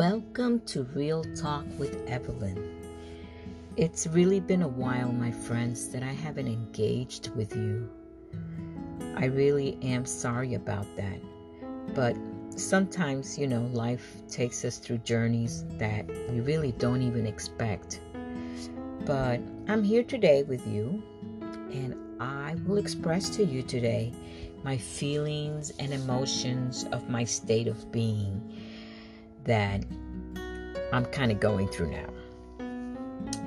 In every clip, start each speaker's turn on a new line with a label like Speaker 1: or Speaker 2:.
Speaker 1: Welcome to Real Talk with Evelyn. It's really been a while, my friends, that I haven't engaged with you. I really am sorry about that. But sometimes, you know, life takes us through journeys that we really don't even expect. But I'm here today with you, and I will express to you today my feelings and emotions of my state of being that I'm kind of going through now.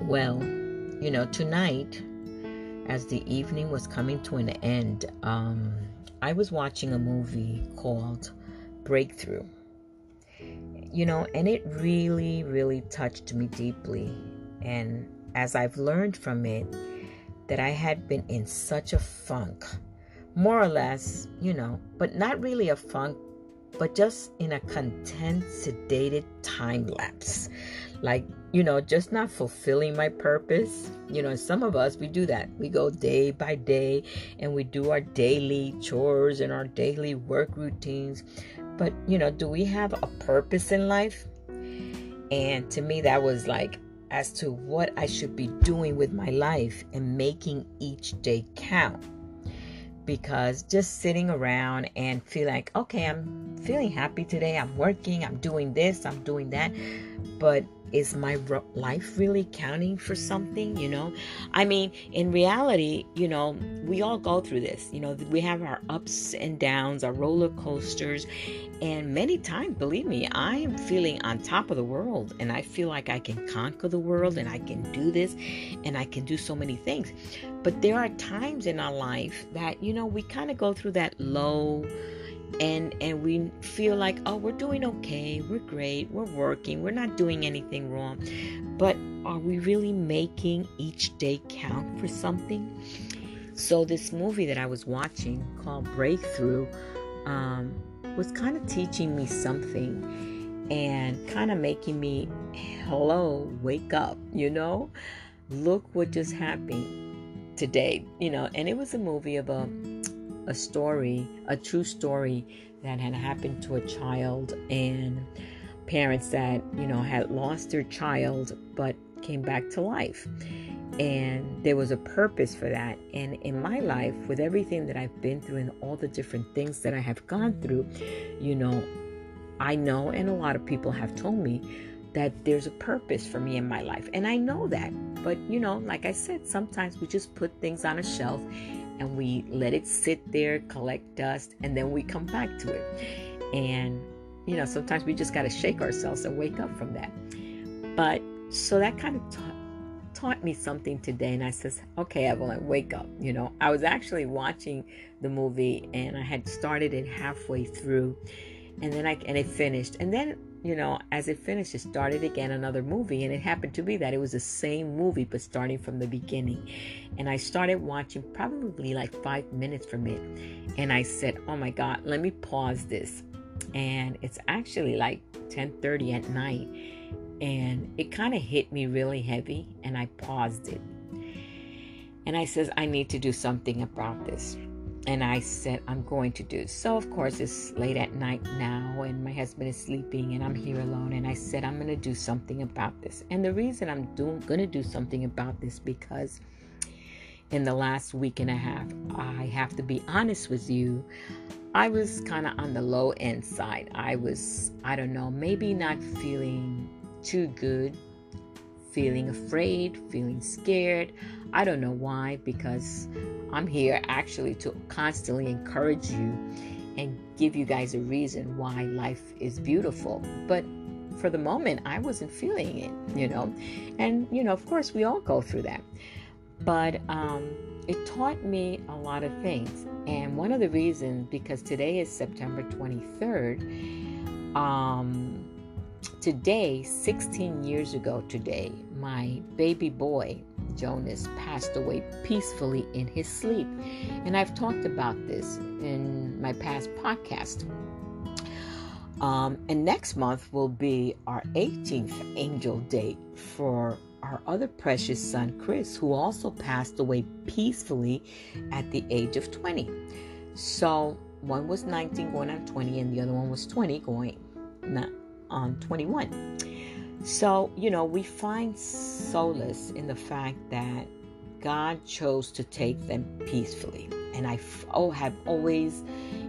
Speaker 1: Well, you know, tonight, as the evening was coming to an end, um, I was watching a movie called Breakthrough. You know, and it really, really touched me deeply. And as I've learned from it, that I had been in such a funk, more or less, you know, but not really a funk but just in a content, sedated time lapse. Like, you know, just not fulfilling my purpose. You know, some of us, we do that. We go day by day and we do our daily chores and our daily work routines. But, you know, do we have a purpose in life? And to me, that was like, as to what I should be doing with my life and making each day count because just sitting around and feel like, okay, I'm feeling happy today, I'm working, I'm doing this, I'm doing that, but is my life really counting for something you know? I mean in reality you know we all go through this you know? We have our ups and downs our roller coasters and many times believe me i am feeling on top of the world and i feel like i can conquer the world and i can do this and i can do so many things. But there are times in our life that you know we kind of go through that low and and we feel like oh we're doing okay we're great we're working we're not doing anything wrong. But are we really making each day count for something? So this movie that i was watching called breakthrough um, was kind of teaching me something and kind of making me hello wake up you know? Look what just happened today you know? And it was a movie of a story, a true story that had happened to a child and parents that, you know, had lost their child but came back to life. And there was a purpose for that. And in my life, with everything that I've been through and all the different things that I have gone through, you know, I know, and a lot of people have told me that there's a purpose for me in my life. And I know that. But, you know, like I said, sometimes we just put things on a shelf and we let it sit there, collect dust, and then we come back to it. And, you know, sometimes we just got to shake ourselves and wake up from that. But so that kind of taught, taught me something today. And I says, okay, Evelyn, wake up. You know, I was actually watching the movie and I had started it halfway through and then I, and it finished. And then you know, as it finished, it started again another movie. And it happened to be that it was the same movie, but starting from the beginning. And I started watching probably like five minutes from it. And I said, oh my God, let me pause this. And it's actually like 10:30 at night. And it kind of hit me really heavy. And I paused it. And I says, I need to do something about this and I said, I'm going to do. So, of course, it's late at night now, and my husband is sleeping, and I'm here alone. And I said, I'm going to do something about this. And the reason I'm doing, going to do something about this because in the last week and a half, I have to be honest with you, I was kind of on the low end side. I was, I don't know, maybe not feeling too good, feeling afraid, feeling scared. I don't know why, because I'm here actually to constantly encourage you and give you guys a reason why life is beautiful. But for the moment, I wasn't feeling it, you know. And, you know, of course, we all go through that. But um, it taught me a lot of things. And one of the reasons, because today is September 23rd, um, today, 16 years ago today, my baby boy Jonas passed away peacefully in his sleep. And I've talked about this in my past podcast. Um, and next month will be our 18th angel date for our other precious son, Chris, who also passed away peacefully at the age of 20. So one was 19 going on 20, and the other one was 20 going on 21. So, you know, we find solace in the fact that God chose to take them peacefully. And I oh, have always,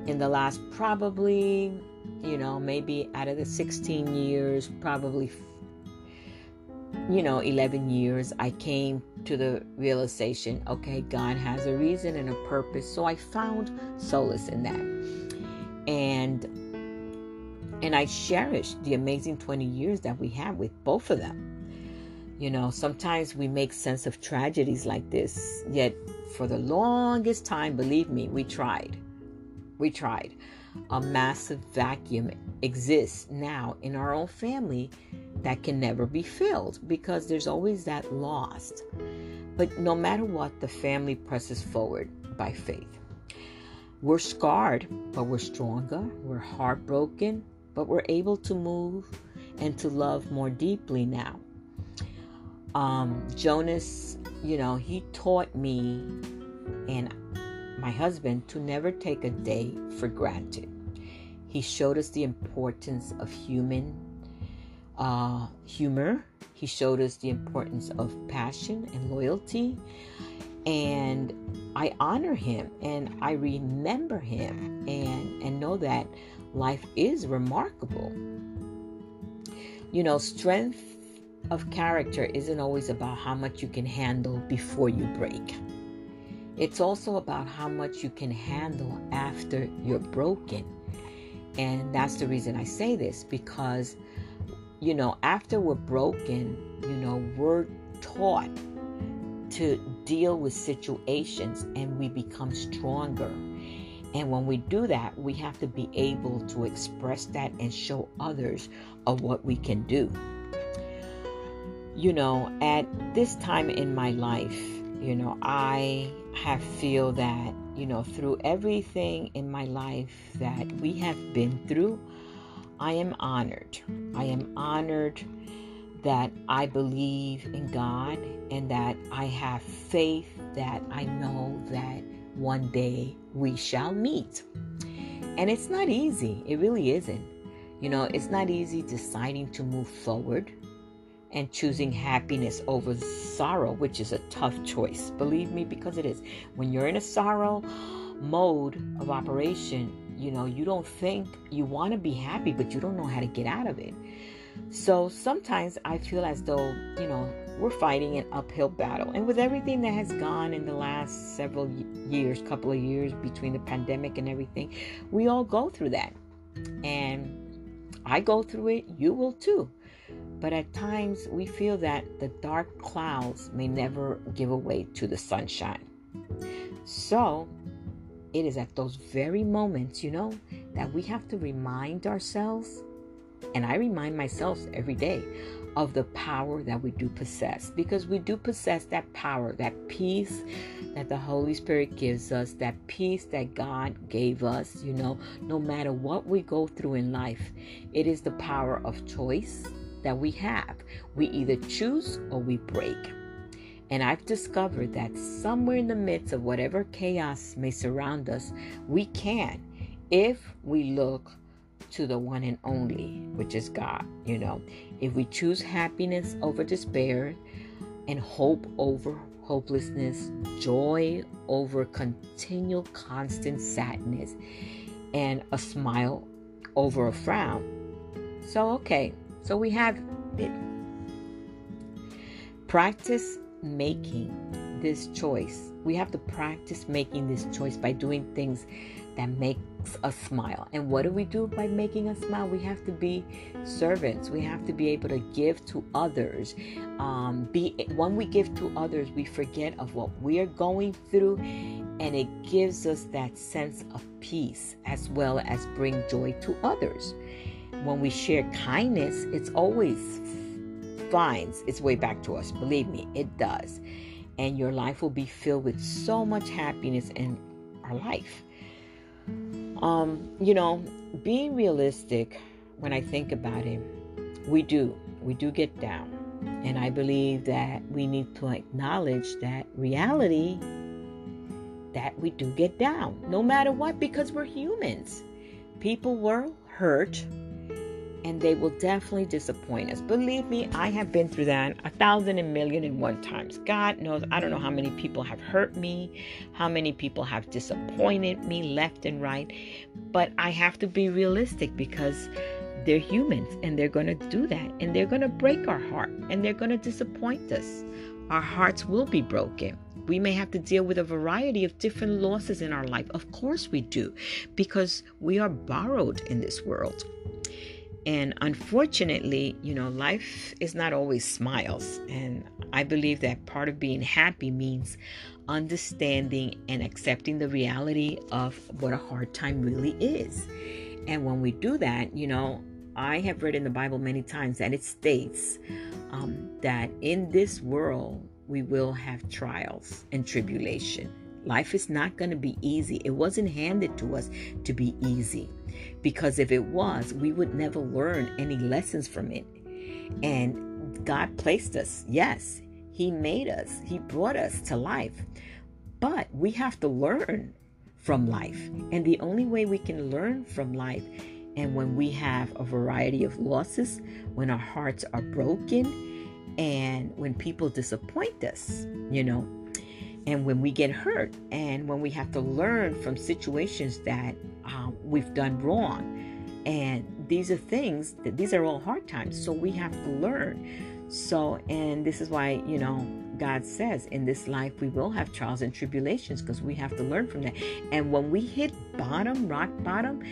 Speaker 1: in the last probably, you know, maybe out of the 16 years, probably, you know, 11 years, I came to the realization okay, God has a reason and a purpose. So I found solace in that. And and I cherish the amazing 20 years that we have with both of them. You know, sometimes we make sense of tragedies like this, yet for the longest time, believe me, we tried. We tried. A massive vacuum exists now in our own family that can never be filled because there's always that lost. But no matter what, the family presses forward by faith. We're scarred, but we're stronger. We're heartbroken, but we're able to move and to love more deeply now. Um, Jonas, you know, he taught me and my husband to never take a day for granted. He showed us the importance of human uh, humor. He showed us the importance of passion and loyalty. And I honor him and I remember him and, and know that life is remarkable. You know, strength of character isn't always about how much you can handle before you break. It's also about how much you can handle after you're broken. And that's the reason I say this because, you know, after we're broken, you know, we're taught to deal with situations and we become stronger. And when we do that, we have to be able to express that and show others of what we can do. You know, at this time in my life, you know, I have feel that, you know, through everything in my life that we have been through, I am honored. I am honored that I believe in God and that I have faith that I know that one day we shall meet. And it's not easy. It really isn't. You know, it's not easy deciding to move forward and choosing happiness over sorrow, which is a tough choice. Believe me, because it is. When you're in a sorrow mode of operation, you know, you don't think you want to be happy, but you don't know how to get out of it. So sometimes I feel as though, you know, we're fighting an uphill battle. And with everything that has gone in the last several years, couple of years between the pandemic and everything, we all go through that. And I go through it, you will too. But at times we feel that the dark clouds may never give away to the sunshine. So it is at those very moments, you know, that we have to remind ourselves and I remind myself every day of the power that we do possess because we do possess that power, that peace that the Holy Spirit gives us, that peace that God gave us. You know, no matter what we go through in life, it is the power of choice that we have. We either choose or we break. And I've discovered that somewhere in the midst of whatever chaos may surround us, we can, if we look to the one and only, which is God. You know, if we choose happiness over despair and hope over hopelessness, joy over continual constant sadness, and a smile over a frown. So, okay, so we have it. Practice making this choice. We have to practice making this choice by doing things that makes us smile. And what do we do by making us smile? We have to be servants. We have to be able to give to others. Um, be when we give to others, we forget of what we are going through, and it gives us that sense of peace as well as bring joy to others. When we share kindness, it's always finds its way back to us. Believe me, it does. And your life will be filled with so much happiness in our life. Um, you know, being realistic, when I think about it, we do. We do get down. And I believe that we need to acknowledge that reality that we do get down, no matter what, because we're humans. People were hurt and they will definitely disappoint us. Believe me, I have been through that a thousand and million and one times. God knows, I don't know how many people have hurt me, how many people have disappointed me left and right, but I have to be realistic because they're humans and they're going to do that and they're going to break our heart and they're going to disappoint us. Our hearts will be broken. We may have to deal with a variety of different losses in our life. Of course, we do, because we are borrowed in this world. And unfortunately, you know, life is not always smiles. And I believe that part of being happy means understanding and accepting the reality of what a hard time really is. And when we do that, you know, I have read in the Bible many times that it states um, that in this world we will have trials and tribulation. Life is not going to be easy. It wasn't handed to us to be easy because if it was, we would never learn any lessons from it. And God placed us. Yes, He made us, He brought us to life. But we have to learn from life. And the only way we can learn from life and when we have a variety of losses, when our hearts are broken, and when people disappoint us, you know, and when we get hurt and when we have to learn from situations that um, we've done wrong. And these are things that these are all hard times so we have to learn. So and this is why you know god says in this life we will have trials and tribulations because we have to learn from that and when we hit bottom rock bottom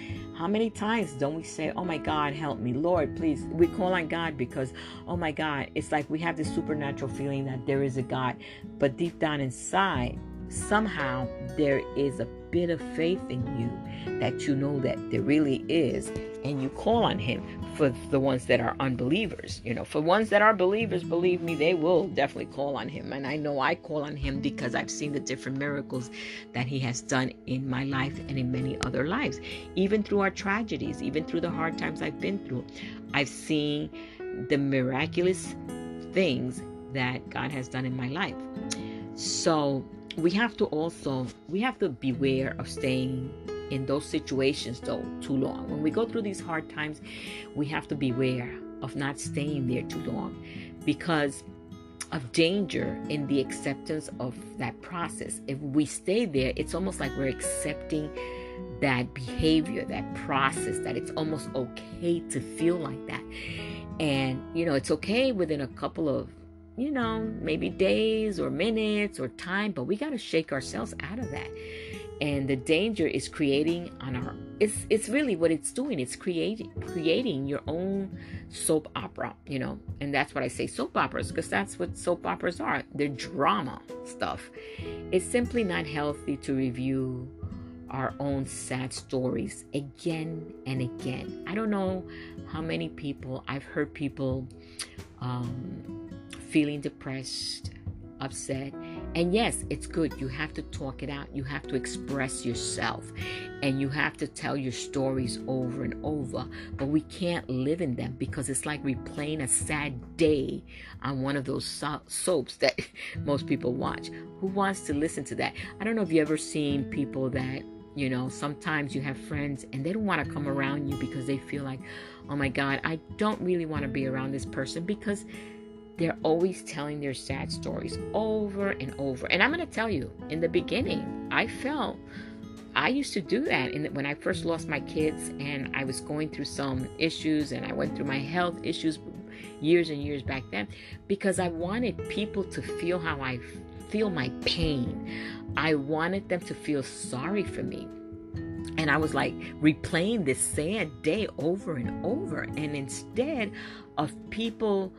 Speaker 1: how many times don't we say, Oh my God, help me, Lord, please? We call on God because, oh my God, it's like we have this supernatural feeling that there is a God. But deep down inside, somehow there is a bit of faith in you that you know that there really is, and you call on Him for the ones that are unbelievers. You know, for ones that are believers, believe me, they will definitely call on Him. And I know I call on Him because I've seen the different miracles that He has done in my life and in many other lives. Even through our tragedies, even through the hard times I've been through, I've seen the miraculous things that God has done in my life. So, we have to also we have to beware of staying in those situations though too long. When we go through these hard times we have to beware of not staying there too long because of danger in the acceptance of that process. If we stay there it's almost like we're accepting that behavior that process that it's almost okay to feel like that. And you know it's okay within a couple of you know, maybe days or minutes or time, but we got to shake ourselves out of that. And the danger is creating on our it's it's really what it's doing. It's creating creating your own soap opera, you know. And that's what I say soap operas because that's what soap operas are. They're drama stuff. It's simply not healthy to review our own sad stories again and again. I don't know how many people I've heard people um, feeling depressed, upset. And yes, it's good. You have to talk it out. You have to express yourself. And you have to tell your stories over and over. But we can't live in them because it's like replaying a sad day on one of those so- soaps that most people watch. Who wants to listen to that? I don't know if you ever seen people that you know, sometimes you have friends and they don't want to come around you because they feel like, oh my God, I don't really want to be around this person because they're always telling their sad stories over and over. And I'm going to tell you, in the beginning, I felt I used to do that when I first lost my kids and I was going through some issues and I went through my health issues years and years back then because I wanted people to feel how I feel my pain. I wanted them to feel sorry for me. And I was like replaying this sad day over and over. And instead of people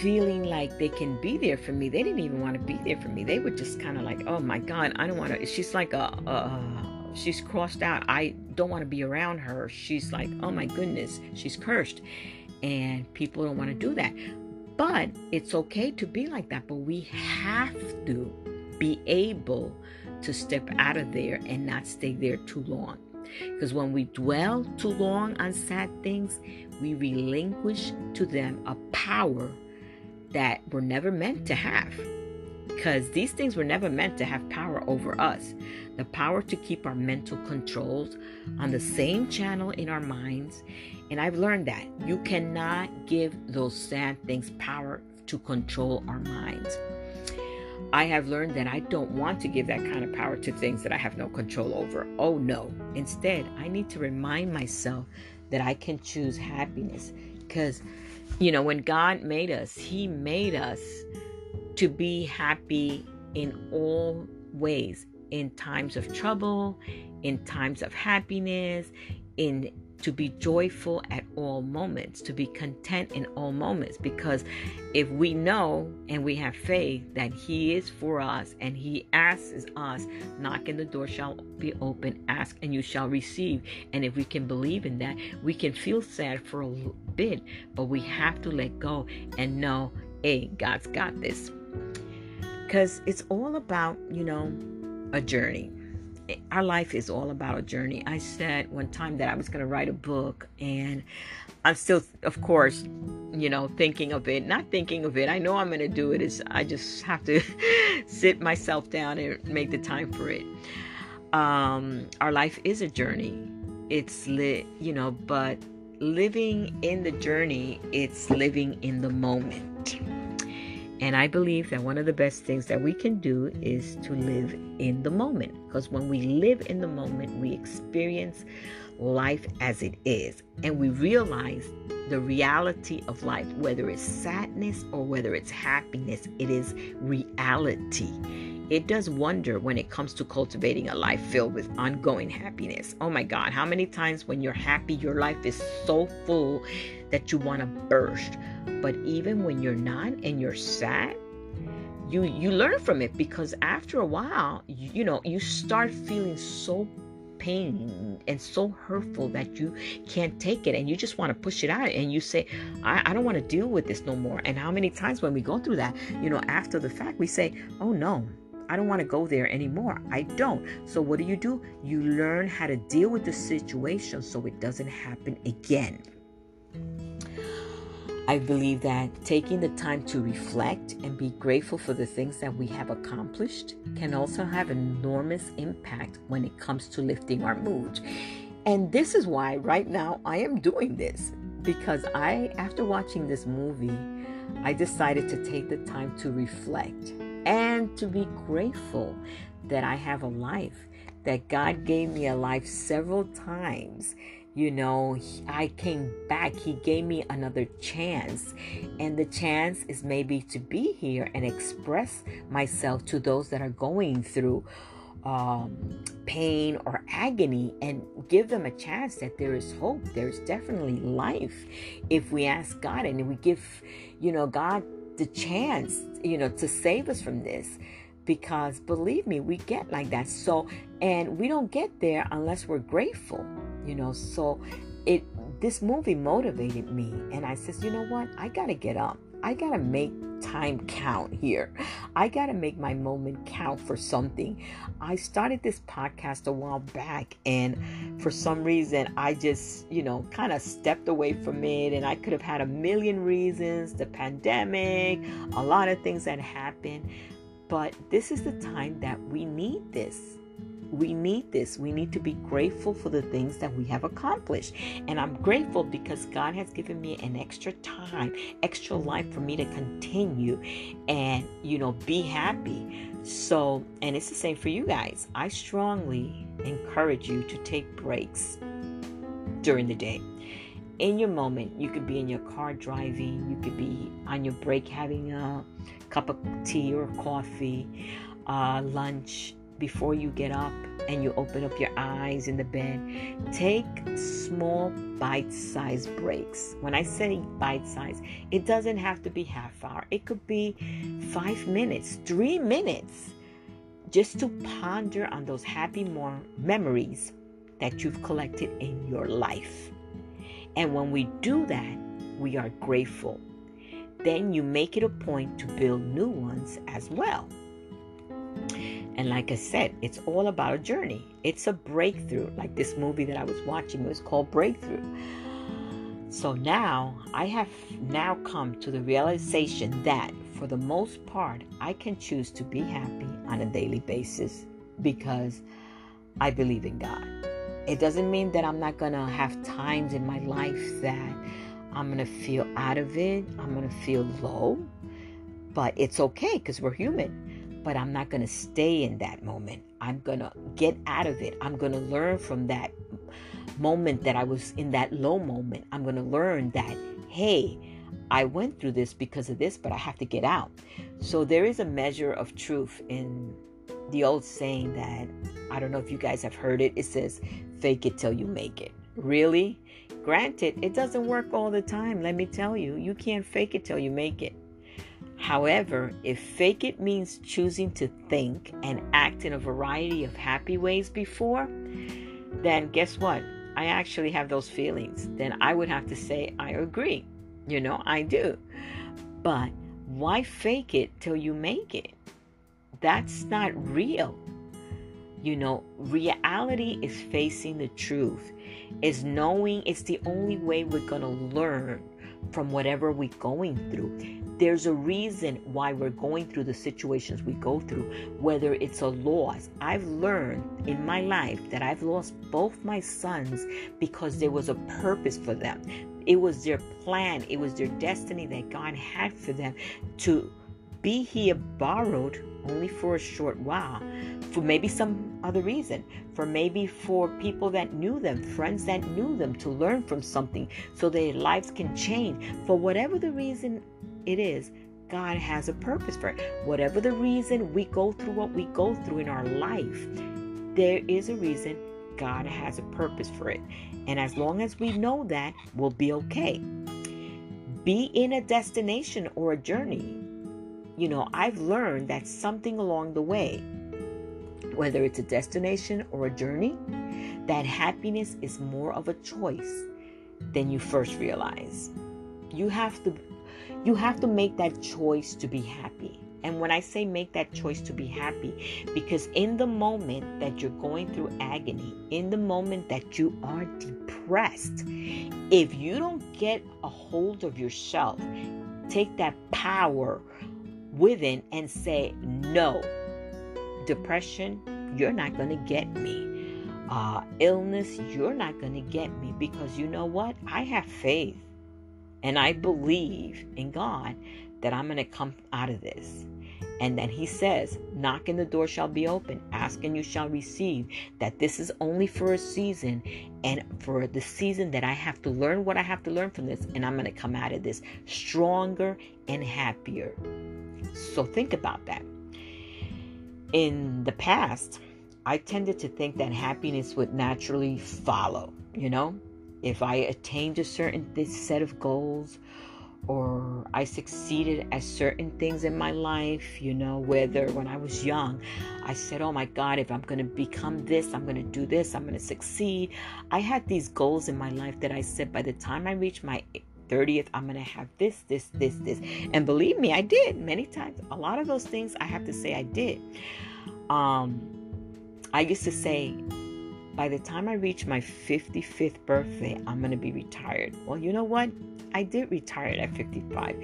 Speaker 1: feeling like they can be there for me. They didn't even want to be there for me. They were just kind of like, oh my God, I don't want to. She's like a, a, she's crossed out. I don't want to be around her. She's like, oh my goodness, she's cursed. And people don't want to do that. But it's okay to be like that. But we have to be able to step out of there and not stay there too long. Because when we dwell too long on sad things, we relinquish to them a power that were never meant to have. because these things were never meant to have power over us. The power to keep our mental controls on the same channel in our minds. And I've learned that you cannot give those sad things power to control our minds. I have learned that I don't want to give that kind of power to things that I have no control over. Oh no. Instead, I need to remind myself that I can choose happiness. Because, you know, when God made us, He made us to be happy in all ways in times of trouble, in times of happiness, in to be joyful at all moments, to be content in all moments. Because if we know and we have faith that He is for us and He asks us, knock and the door shall be open, ask and you shall receive. And if we can believe in that, we can feel sad for a bit, but we have to let go and know, hey, God's got this. Because it's all about, you know, a journey our life is all about a journey. I said one time that I was going to write a book, and I'm still, of course, you know, thinking of it. Not thinking of it. I know I'm going to do it. Is I just have to sit myself down and make the time for it. Um, our life is a journey. It's lit, you know, but living in the journey, it's living in the moment. And I believe that one of the best things that we can do is to live in the moment. Because when we live in the moment, we experience life as it is. And we realize the reality of life, whether it's sadness or whether it's happiness, it is reality. It does wonder when it comes to cultivating a life filled with ongoing happiness. Oh my God, how many times when you're happy, your life is so full that you want to burst. But even when you're not and you're sad, you you learn from it because after a while, you, you know, you start feeling so pain and so hurtful that you can't take it and you just want to push it out and you say I, I don't want to deal with this no more and how many times when we go through that you know after the fact we say oh no I don't want to go there anymore. I don't. So, what do you do? You learn how to deal with the situation so it doesn't happen again. I believe that taking the time to reflect and be grateful for the things that we have accomplished can also have enormous impact when it comes to lifting our mood. And this is why right now I am doing this because I after watching this movie, I decided to take the time to reflect and to be grateful that I have a life, that God gave me a life several times you know, I came back. He gave me another chance. And the chance is maybe to be here and express myself to those that are going through um, pain or agony and give them a chance that there is hope. There's definitely life if we ask God and we give, you know, God the chance, you know, to save us from this because believe me, we get like that. So, and we don't get there unless we're grateful, you know. So, it this movie motivated me, and I says, you know what? I gotta get up. I gotta make time count here. I gotta make my moment count for something. I started this podcast a while back, and for some reason, I just, you know, kind of stepped away from it. And I could have had a million reasons the pandemic, a lot of things that happened. But this is the time that we need this. We need this. We need to be grateful for the things that we have accomplished. And I'm grateful because God has given me an extra time, extra life for me to continue and, you know, be happy. So, and it's the same for you guys. I strongly encourage you to take breaks during the day in your moment. You could be in your car driving, you could be on your break having a cup of tea or coffee, uh, lunch before you get up and you open up your eyes in the bed. Take small bite sized breaks. When I say bite size, it doesn't have to be half hour, it could be five minutes, three minutes, just to ponder on those happy memories that you've collected in your life. And when we do that, we are grateful. Then you make it a point to build new ones as well. And like I said, it's all about a journey. It's a breakthrough. Like this movie that I was watching, it was called Breakthrough. So now I have now come to the realization that for the most part, I can choose to be happy on a daily basis because I believe in God. It doesn't mean that I'm not going to have times in my life that I'm going to feel out of it, I'm going to feel low, but it's okay because we're human. But I'm not going to stay in that moment. I'm going to get out of it. I'm going to learn from that moment that I was in that low moment. I'm going to learn that, hey, I went through this because of this, but I have to get out. So there is a measure of truth in the old saying that I don't know if you guys have heard it. It says, fake it till you make it. Really? Granted, it doesn't work all the time. Let me tell you, you can't fake it till you make it. However, if fake it means choosing to think and act in a variety of happy ways before, then guess what? I actually have those feelings. Then I would have to say, I agree. You know, I do. But why fake it till you make it? That's not real. You know, reality is facing the truth, is knowing it's the only way we're going to learn from whatever we're going through. There's a reason why we're going through the situations we go through, whether it's a loss. I've learned in my life that I've lost both my sons because there was a purpose for them. It was their plan, it was their destiny that God had for them to be here borrowed only for a short while for maybe some other reason for maybe for people that knew them friends that knew them to learn from something so their lives can change. For whatever the reason it is god has a purpose for it. Whatever the reason we go through what we go through in our life there is a reason god has a purpose for it. And as long as we know that we'll be okay. Be in a destination or a journey you know, I've learned that something along the way, whether it's a destination or a journey, that happiness is more of a choice than you first realize. You have to you have to make that choice to be happy. And when I say make that choice to be happy, because in the moment that you're going through agony, in the moment that you are depressed, if you don't get a hold of yourself, take that power within and say, No, depression, you're not going to get me. Uh, illness, you're not going to get me because you know what? I have faith and I believe in God that I'm going to come out of this. And then he says, Knock and the door shall be open, ask and you shall receive. That this is only for a season, and for the season that I have to learn what I have to learn from this, and I'm going to come out of this stronger and happier. So think about that. In the past, I tended to think that happiness would naturally follow, you know? If I attained a certain set of goals or I succeeded at certain things in my life, you know, whether when I was young, I said, Oh my God, if I'm going to become this, I'm going to do this, I'm going to succeed. I had these goals in my life that I said by the time I reach my 30th, I'm going to have this, this, this, this. And believe me, I did many times. A lot of those things I have to say I did. Um, I used to say, by the time I reach my 55th birthday, I'm going to be retired. Well, you know what? I did retire at 55.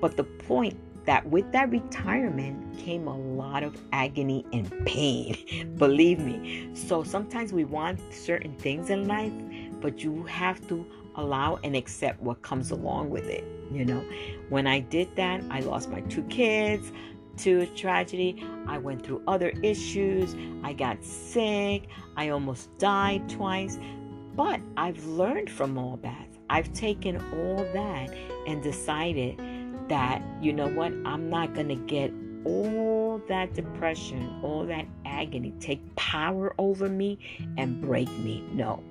Speaker 1: But the point that with that retirement came a lot of agony and pain. Believe me. So sometimes we want certain things in life, but you have to allow and accept what comes along with it. You know, when I did that, I lost my two kids to a tragedy. I went through other issues. I got sick. I almost died twice. But I've learned from all that. I've taken all that and decided that, you know what, I'm not going to get all that depression, all that agony take power over me and break me. No,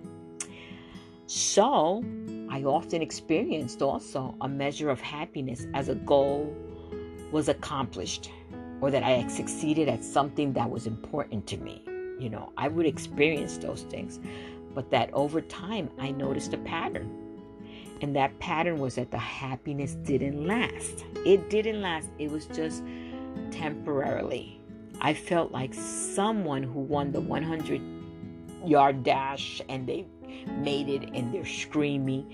Speaker 1: so, I often experienced also a measure of happiness as a goal was accomplished or that I had succeeded at something that was important to me. You know, I would experience those things, but that over time I noticed a pattern. And that pattern was that the happiness didn't last. It didn't last, it was just temporarily. I felt like someone who won the 100 yard dash and they made it and they're screaming.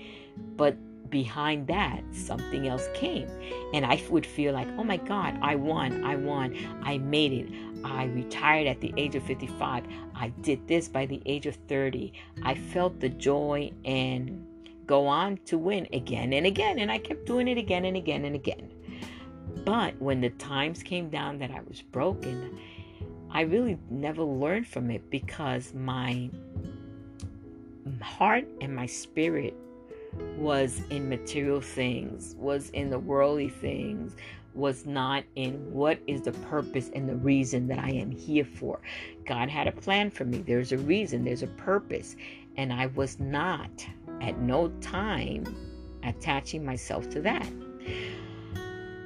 Speaker 1: But behind that, something else came. And I would feel like, oh my God, I won, I won, I made it. I retired at the age of 55. I did this by the age of 30. I felt the joy and go on to win again and again. And I kept doing it again and again and again. But when the times came down that I was broken, I really never learned from it because my heart and my spirit was in material things, was in the worldly things, was not in what is the purpose and the reason that I am here for. God had a plan for me. There's a reason, there's a purpose. And I was not at no time attaching myself to that.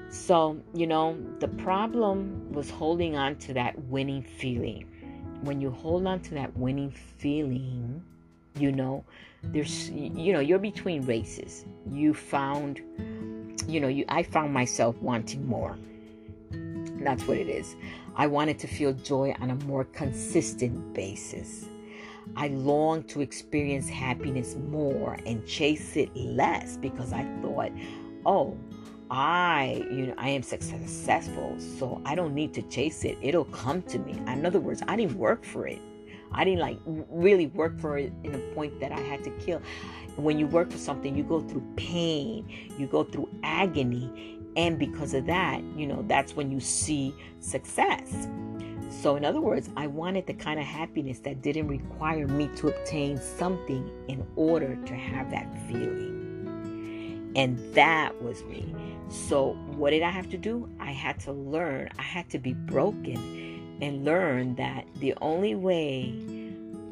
Speaker 1: So, you know, the problem was holding on to that winning feeling. When you hold on to that winning feeling, you know, there's, you know, you're between races. You found, you know, you, I found myself wanting more. That's what it is. I wanted to feel joy on a more consistent basis. I longed to experience happiness more and chase it less because I thought, oh, I, you know, I am successful, so I don't need to chase it. It'll come to me. In other words, I didn't work for it. I didn't like really work for it in a point that I had to kill. When you work for something, you go through pain, you go through agony, and because of that, you know, that's when you see success. So, in other words, I wanted the kind of happiness that didn't require me to obtain something in order to have that feeling. And that was me. So, what did I have to do? I had to learn, I had to be broken and learn that the only way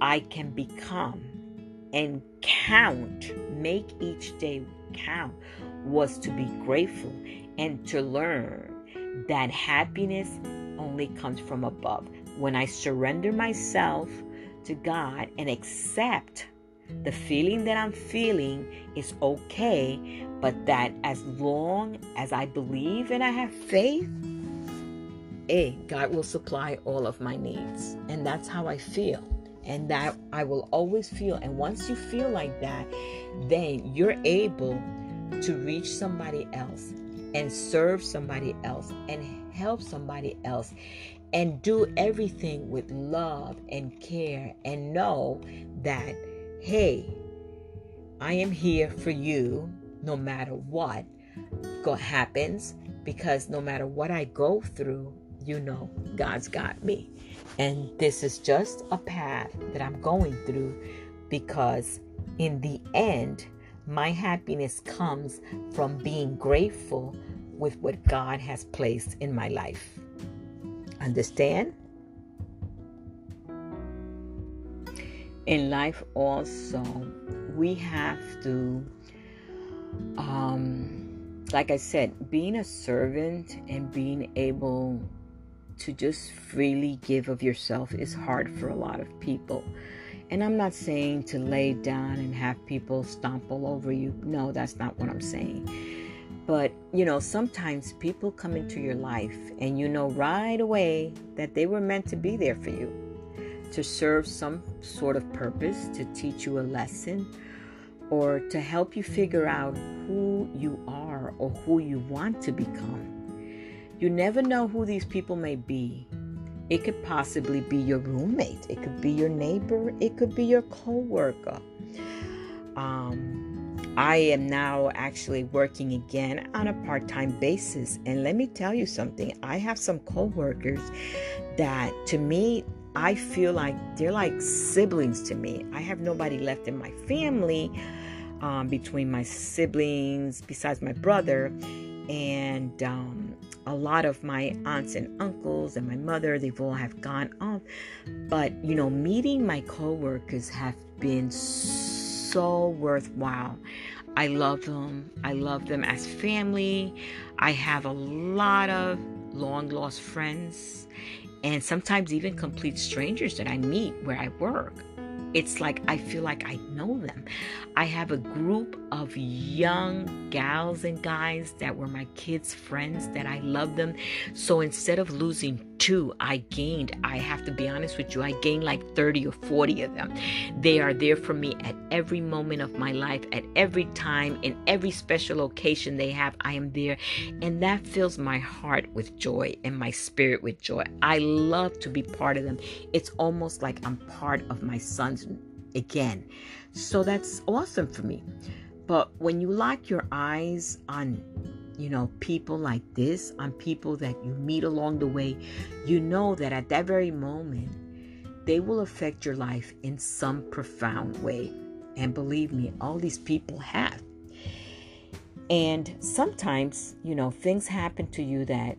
Speaker 1: I can become and count, make each day count, was to be grateful and to learn that happiness only comes from above. When I surrender myself to God and accept the feeling that I'm feeling is okay, but that as long as I believe and I have faith, A, God will supply all of my needs. And that's how I feel. And that I will always feel. And once you feel like that, then you're able to reach somebody else and serve somebody else and help somebody else and do everything with love and care and know that hey, I am here for you no matter what happens because no matter what I go through, you know God's got me. And this is just a path that I'm going through because in the end, my happiness comes from being grateful with what God has placed in my life. Understand? in life also we have to um like i said being a servant and being able to just freely give of yourself is hard for a lot of people. And i'm not saying to lay down and have people stomp all over you. No that's not what i'm saying. But you know sometimes people come into your life and you know right away that they were meant to be there for you to serve some sort of purpose, to teach you a lesson, or to help you figure out who you are or who you want to become. You never know who these people may be. It could possibly be your roommate, it could be your neighbor, it could be your coworker. Um, I am now actually working again on a part time basis. And let me tell you something I have some coworkers that to me I feel like they're like siblings to me. I have nobody left in my family um, between my siblings, besides my brother, and um, a lot of my aunts and uncles and my mother. They've all have gone off, but you know, meeting my coworkers have been so worthwhile. I love them. I love them as family. I have a lot of long lost friends and sometimes even complete strangers that I meet where I work. It's like I feel like I know them. I have a group of young gals and guys that were my kids' friends that I love them. So instead of losing too. I gained, I have to be honest with you, I gained like 30 or 40 of them. They are there for me at every moment of my life, at every time, in every special occasion they have. I am there. And that fills my heart with joy and my spirit with joy. I love to be part of them. It's almost like I'm part of my sons again. So that's awesome for me. But when you lock your eyes on you know, people like this, on people that you meet along the way, you know that at that very moment, they will affect your life in some profound way. And believe me, all these people have. And sometimes, you know, things happen to you that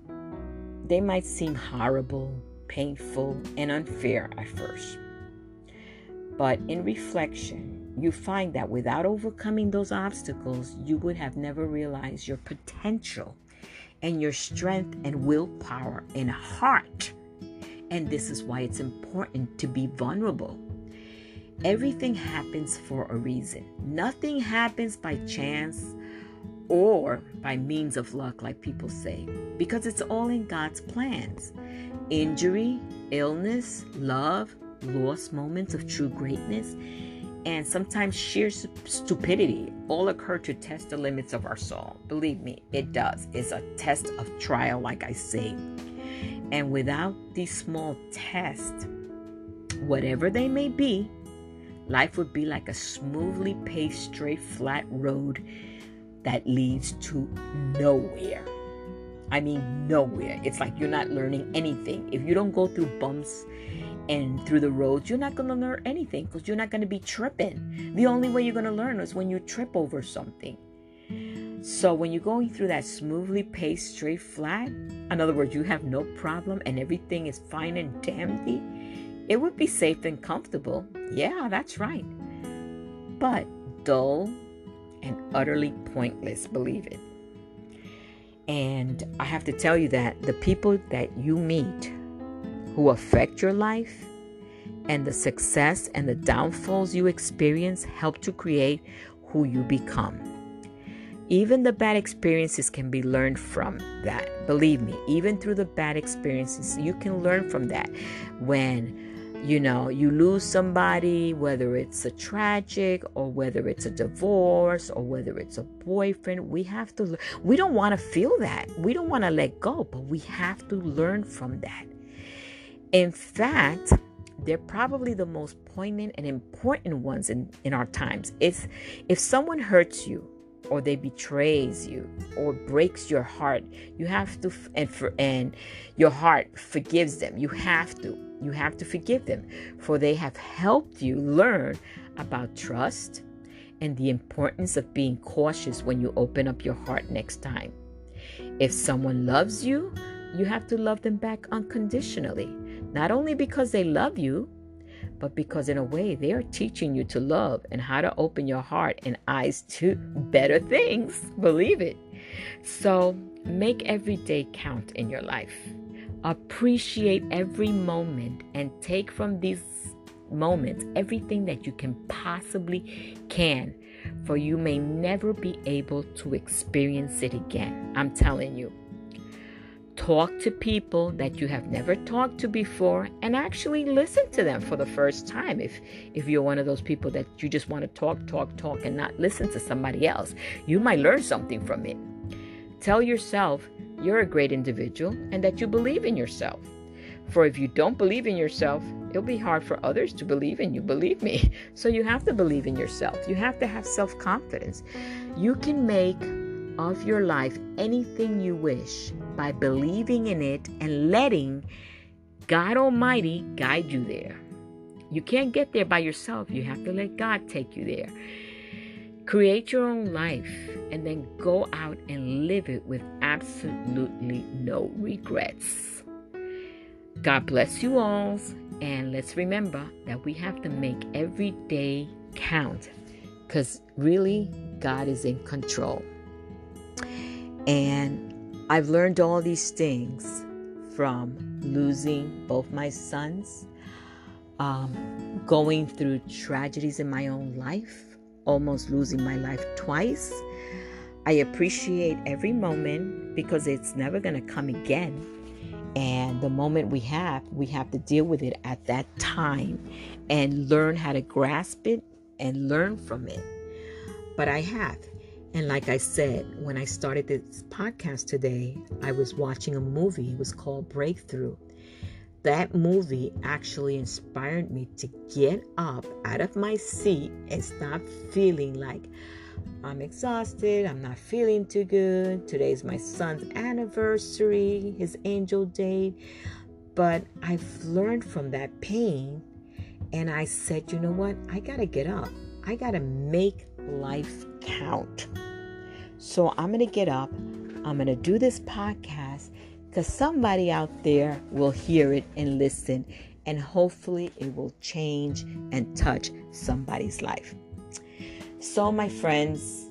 Speaker 1: they might seem horrible, painful, and unfair at first. But in reflection, you find that without overcoming those obstacles, you would have never realized your potential and your strength and willpower and heart. And this is why it's important to be vulnerable. Everything happens for a reason. Nothing happens by chance or by means of luck, like people say, because it's all in God's plans. Injury, illness, love, lost moments of true greatness and sometimes sheer stupidity all occur to test the limits of our soul. Believe me, it does. It's a test of trial, like I say. And without these small tests, whatever they may be, life would be like a smoothly paved, straight, flat road that leads to nowhere. I mean, nowhere. It's like you're not learning anything. If you don't go through bumps and through the roads, you're not going to learn anything because you're not going to be tripping. The only way you're going to learn is when you trip over something. So when you're going through that smoothly paced, straight, flat, in other words, you have no problem and everything is fine and dandy, it would be safe and comfortable. Yeah, that's right. But dull and utterly pointless, believe it. And I have to tell you that the people that you meet who affect your life, and the success and the downfalls you experience help to create who you become. Even the bad experiences can be learned from that. Believe me, even through the bad experiences, you can learn from that. When you know you lose somebody, whether it's a tragic or whether it's a divorce or whether it's a boyfriend, we have to we don't want to feel that. We don't want to let go, but we have to learn from that. In fact, they're probably the most poignant and important ones in, in our times. If if someone hurts you or they betrays you or breaks your heart, you have to and for and your heart forgives them. You have to. You have to forgive them for they have helped you learn about trust and the importance of being cautious when you open up your heart next time. If someone loves you, you have to love them back unconditionally. Not only because they love you, but because in a way they are teaching you to love and how to open your heart and eyes to better things. Believe it. So make every day count in your life. Appreciate every moment and take from these moments everything that you can possibly can for you may never be able to experience it again. I'm telling you. Talk to people that you have never talked to before and actually listen to them for the first time. If if you're one of those people that you just want to talk, talk, talk and not listen to somebody else, you might learn something from it. Tell yourself you're a great individual and that you believe in yourself. For if you don't believe in yourself, it'll be hard for others to believe in you, believe me. So you have to believe in yourself. You have to have self confidence. You can make of your life anything you wish by believing in it and letting God Almighty guide you there. You can't get there by yourself. You have to let God take you there. Create your own life and then go out and live it with absolutely no regrets. God bless you all. And let's remember that we have to make every day count because really, God is in control. And I've learned all these things from losing both my sons, um, going through tragedies in my own life, almost losing my life twice. I appreciate every moment because it's never going to come again. And the moment we have, we have to deal with it at that time and learn how to grasp it and learn from it. But I have. And like I said, when I started this podcast today, I was watching a movie. It was called Breakthrough. That movie actually inspired me to get up out of my seat and stop feeling like I'm exhausted, I'm not feeling too good. Today's my son's anniversary, his angel date. But I've learned from that pain and I said, you know what? I got to get up. I got to make life count. So I'm going to get up. I'm going to do this podcast because somebody out there will hear it and listen, and hopefully it will change and touch somebody's life. So, my friends,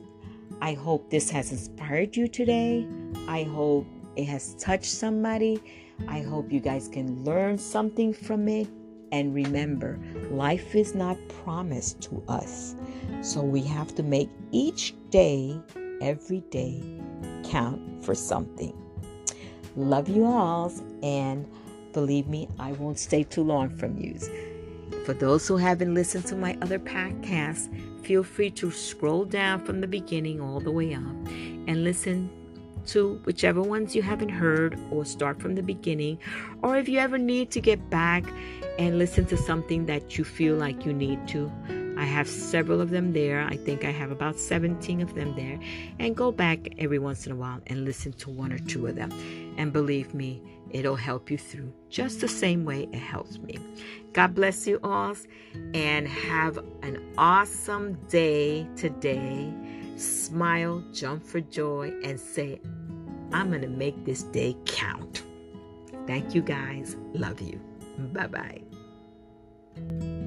Speaker 1: I hope this has inspired you today. I hope it has touched somebody. I hope you guys can learn something from it. And remember, life is not promised to us. So we have to make each day, every day, count for something. Love you all, and believe me, I won't stay too long from you. For those who haven't listened to my other podcasts, feel free to scroll down from the beginning all the way up and listen to whichever ones you haven't heard or start from the beginning. Or if you ever need to get back and listen to something that you feel like you need to, I have several of them there. I think I have about 17 of them there. And go back every once in a while and listen to one or two of them. And believe me, it'll help you through just the same way it helps me. God bless you all and have an awesome day today. Smile, jump for joy, and say, I'm going to make this day count. Thank you guys. Love you. Bye bye.